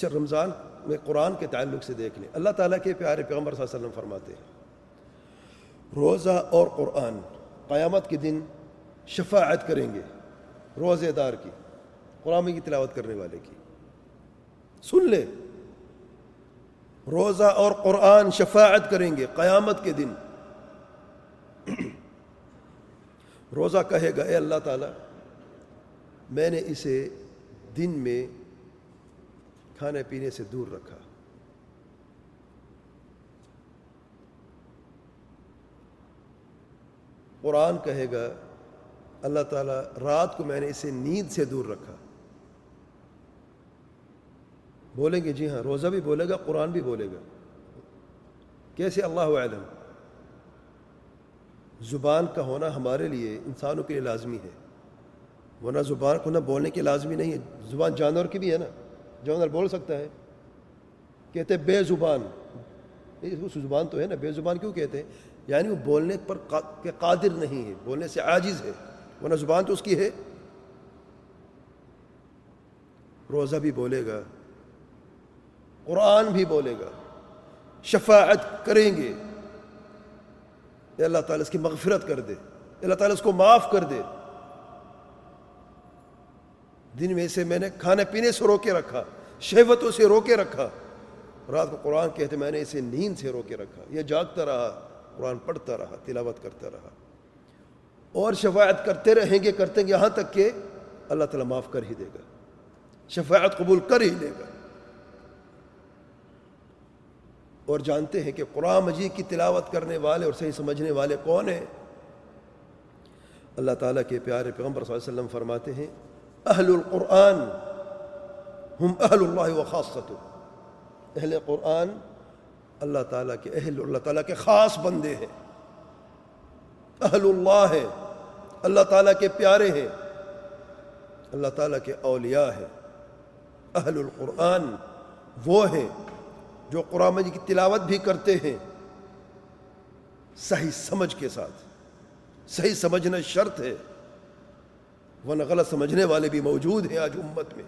اچھا رمضان میں قرآن کے تعلق سے دیکھ لیں۔ اللہ تعالیٰ کے پیارے پیغمبر صلی اللہ علیہ وسلم فرماتے ہیں، روزہ اور قرآن قیامت کے دن شفاعت کریں گے روزے دار کی، قرآن کی تلاوت کرنے والے کی۔ سن لے روزہ اور قرآن شفاعت کریں گے قیامت کے دن۔ روزہ کہے گا، اے اللہ تعالیٰ، میں نے اسے دن میں کھانے پینے سے دور رکھا۔ قرآن کہے گا، اللہ تعالیٰ رات کو میں نے اسے نیند سے دور رکھا۔ بولیں گے جی ہاں روزہ بھی بولے گا، قرآن بھی بولے گا۔ کیسے؟ اللہ علم زبان کا ہونا ہمارے لیے انسانوں کے لیے لازمی ہے۔ ورنہ زبان کو نہ بولنے کے لازمی نہیں ہے۔ زبان جانور کی بھی ہے نا۔ جانور بول سکتا ہے، کہتے بے زبان۔ اس زبان تو ہے نا، بے زبان کیوں کہتے ہیں؟ یعنی وہ بولنے پر قادر نہیں ہے، بولنے سے عاجز ہے۔ ورنہ زبان تو اس کی ہے۔ روزہ بھی بولے گا، قرآن بھی بولے گا، شفاعت کریں گے۔ اللہ تعالیٰ اس کی مغفرت کر دے۔ اللہ تعالیٰ اس کو معاف کر دے۔ دن میں سے میں نے کھانے پینے سے روکے رکھا، شہوتوں سے روکے رکھا۔ رات کو قرآن کہتے میں نے اسے نیند سے روکے رکھا۔ یہ جاگتا رہا، قرآن پڑھتا رہا، تلاوت کرتا رہا۔ اور شفاعت کرتے رہیں گے، کرتے گے یہاں تک کہ اللہ تعالیٰ معاف کر ہی دے گا۔ شفاعت قبول کر ہی لے گا۔ اور جانتے ہیں کہ قرآن مجید کی تلاوت کرنے والے اور صحیح سمجھنے والے کون ہیں؟ اللہ تعالیٰ کے پیارے پیغمبر صلی اللہ علیہ وسلم فرماتے ہیں اہل القرآن، ہم اہل اللہ و خاصت اہل قرآن اللہ تعالیٰ کے اہل، اللہ تعالیٰ کے خاص بندے ہیں۔ اہل اللہ ہے اللہ تعالیٰ کے پیارے ہیں۔ اللہ تعالیٰ کے اولیاء ہیں۔ اہل القرآن وہ ہیں جو قرآن مجید کی تلاوت بھی کرتے ہیں۔ صحیح سمجھ کے ساتھ، صحیح سمجھنا شرط ہے۔ ورنہ غلط سمجھنے والے بھی موجود ہیں آج امت میں۔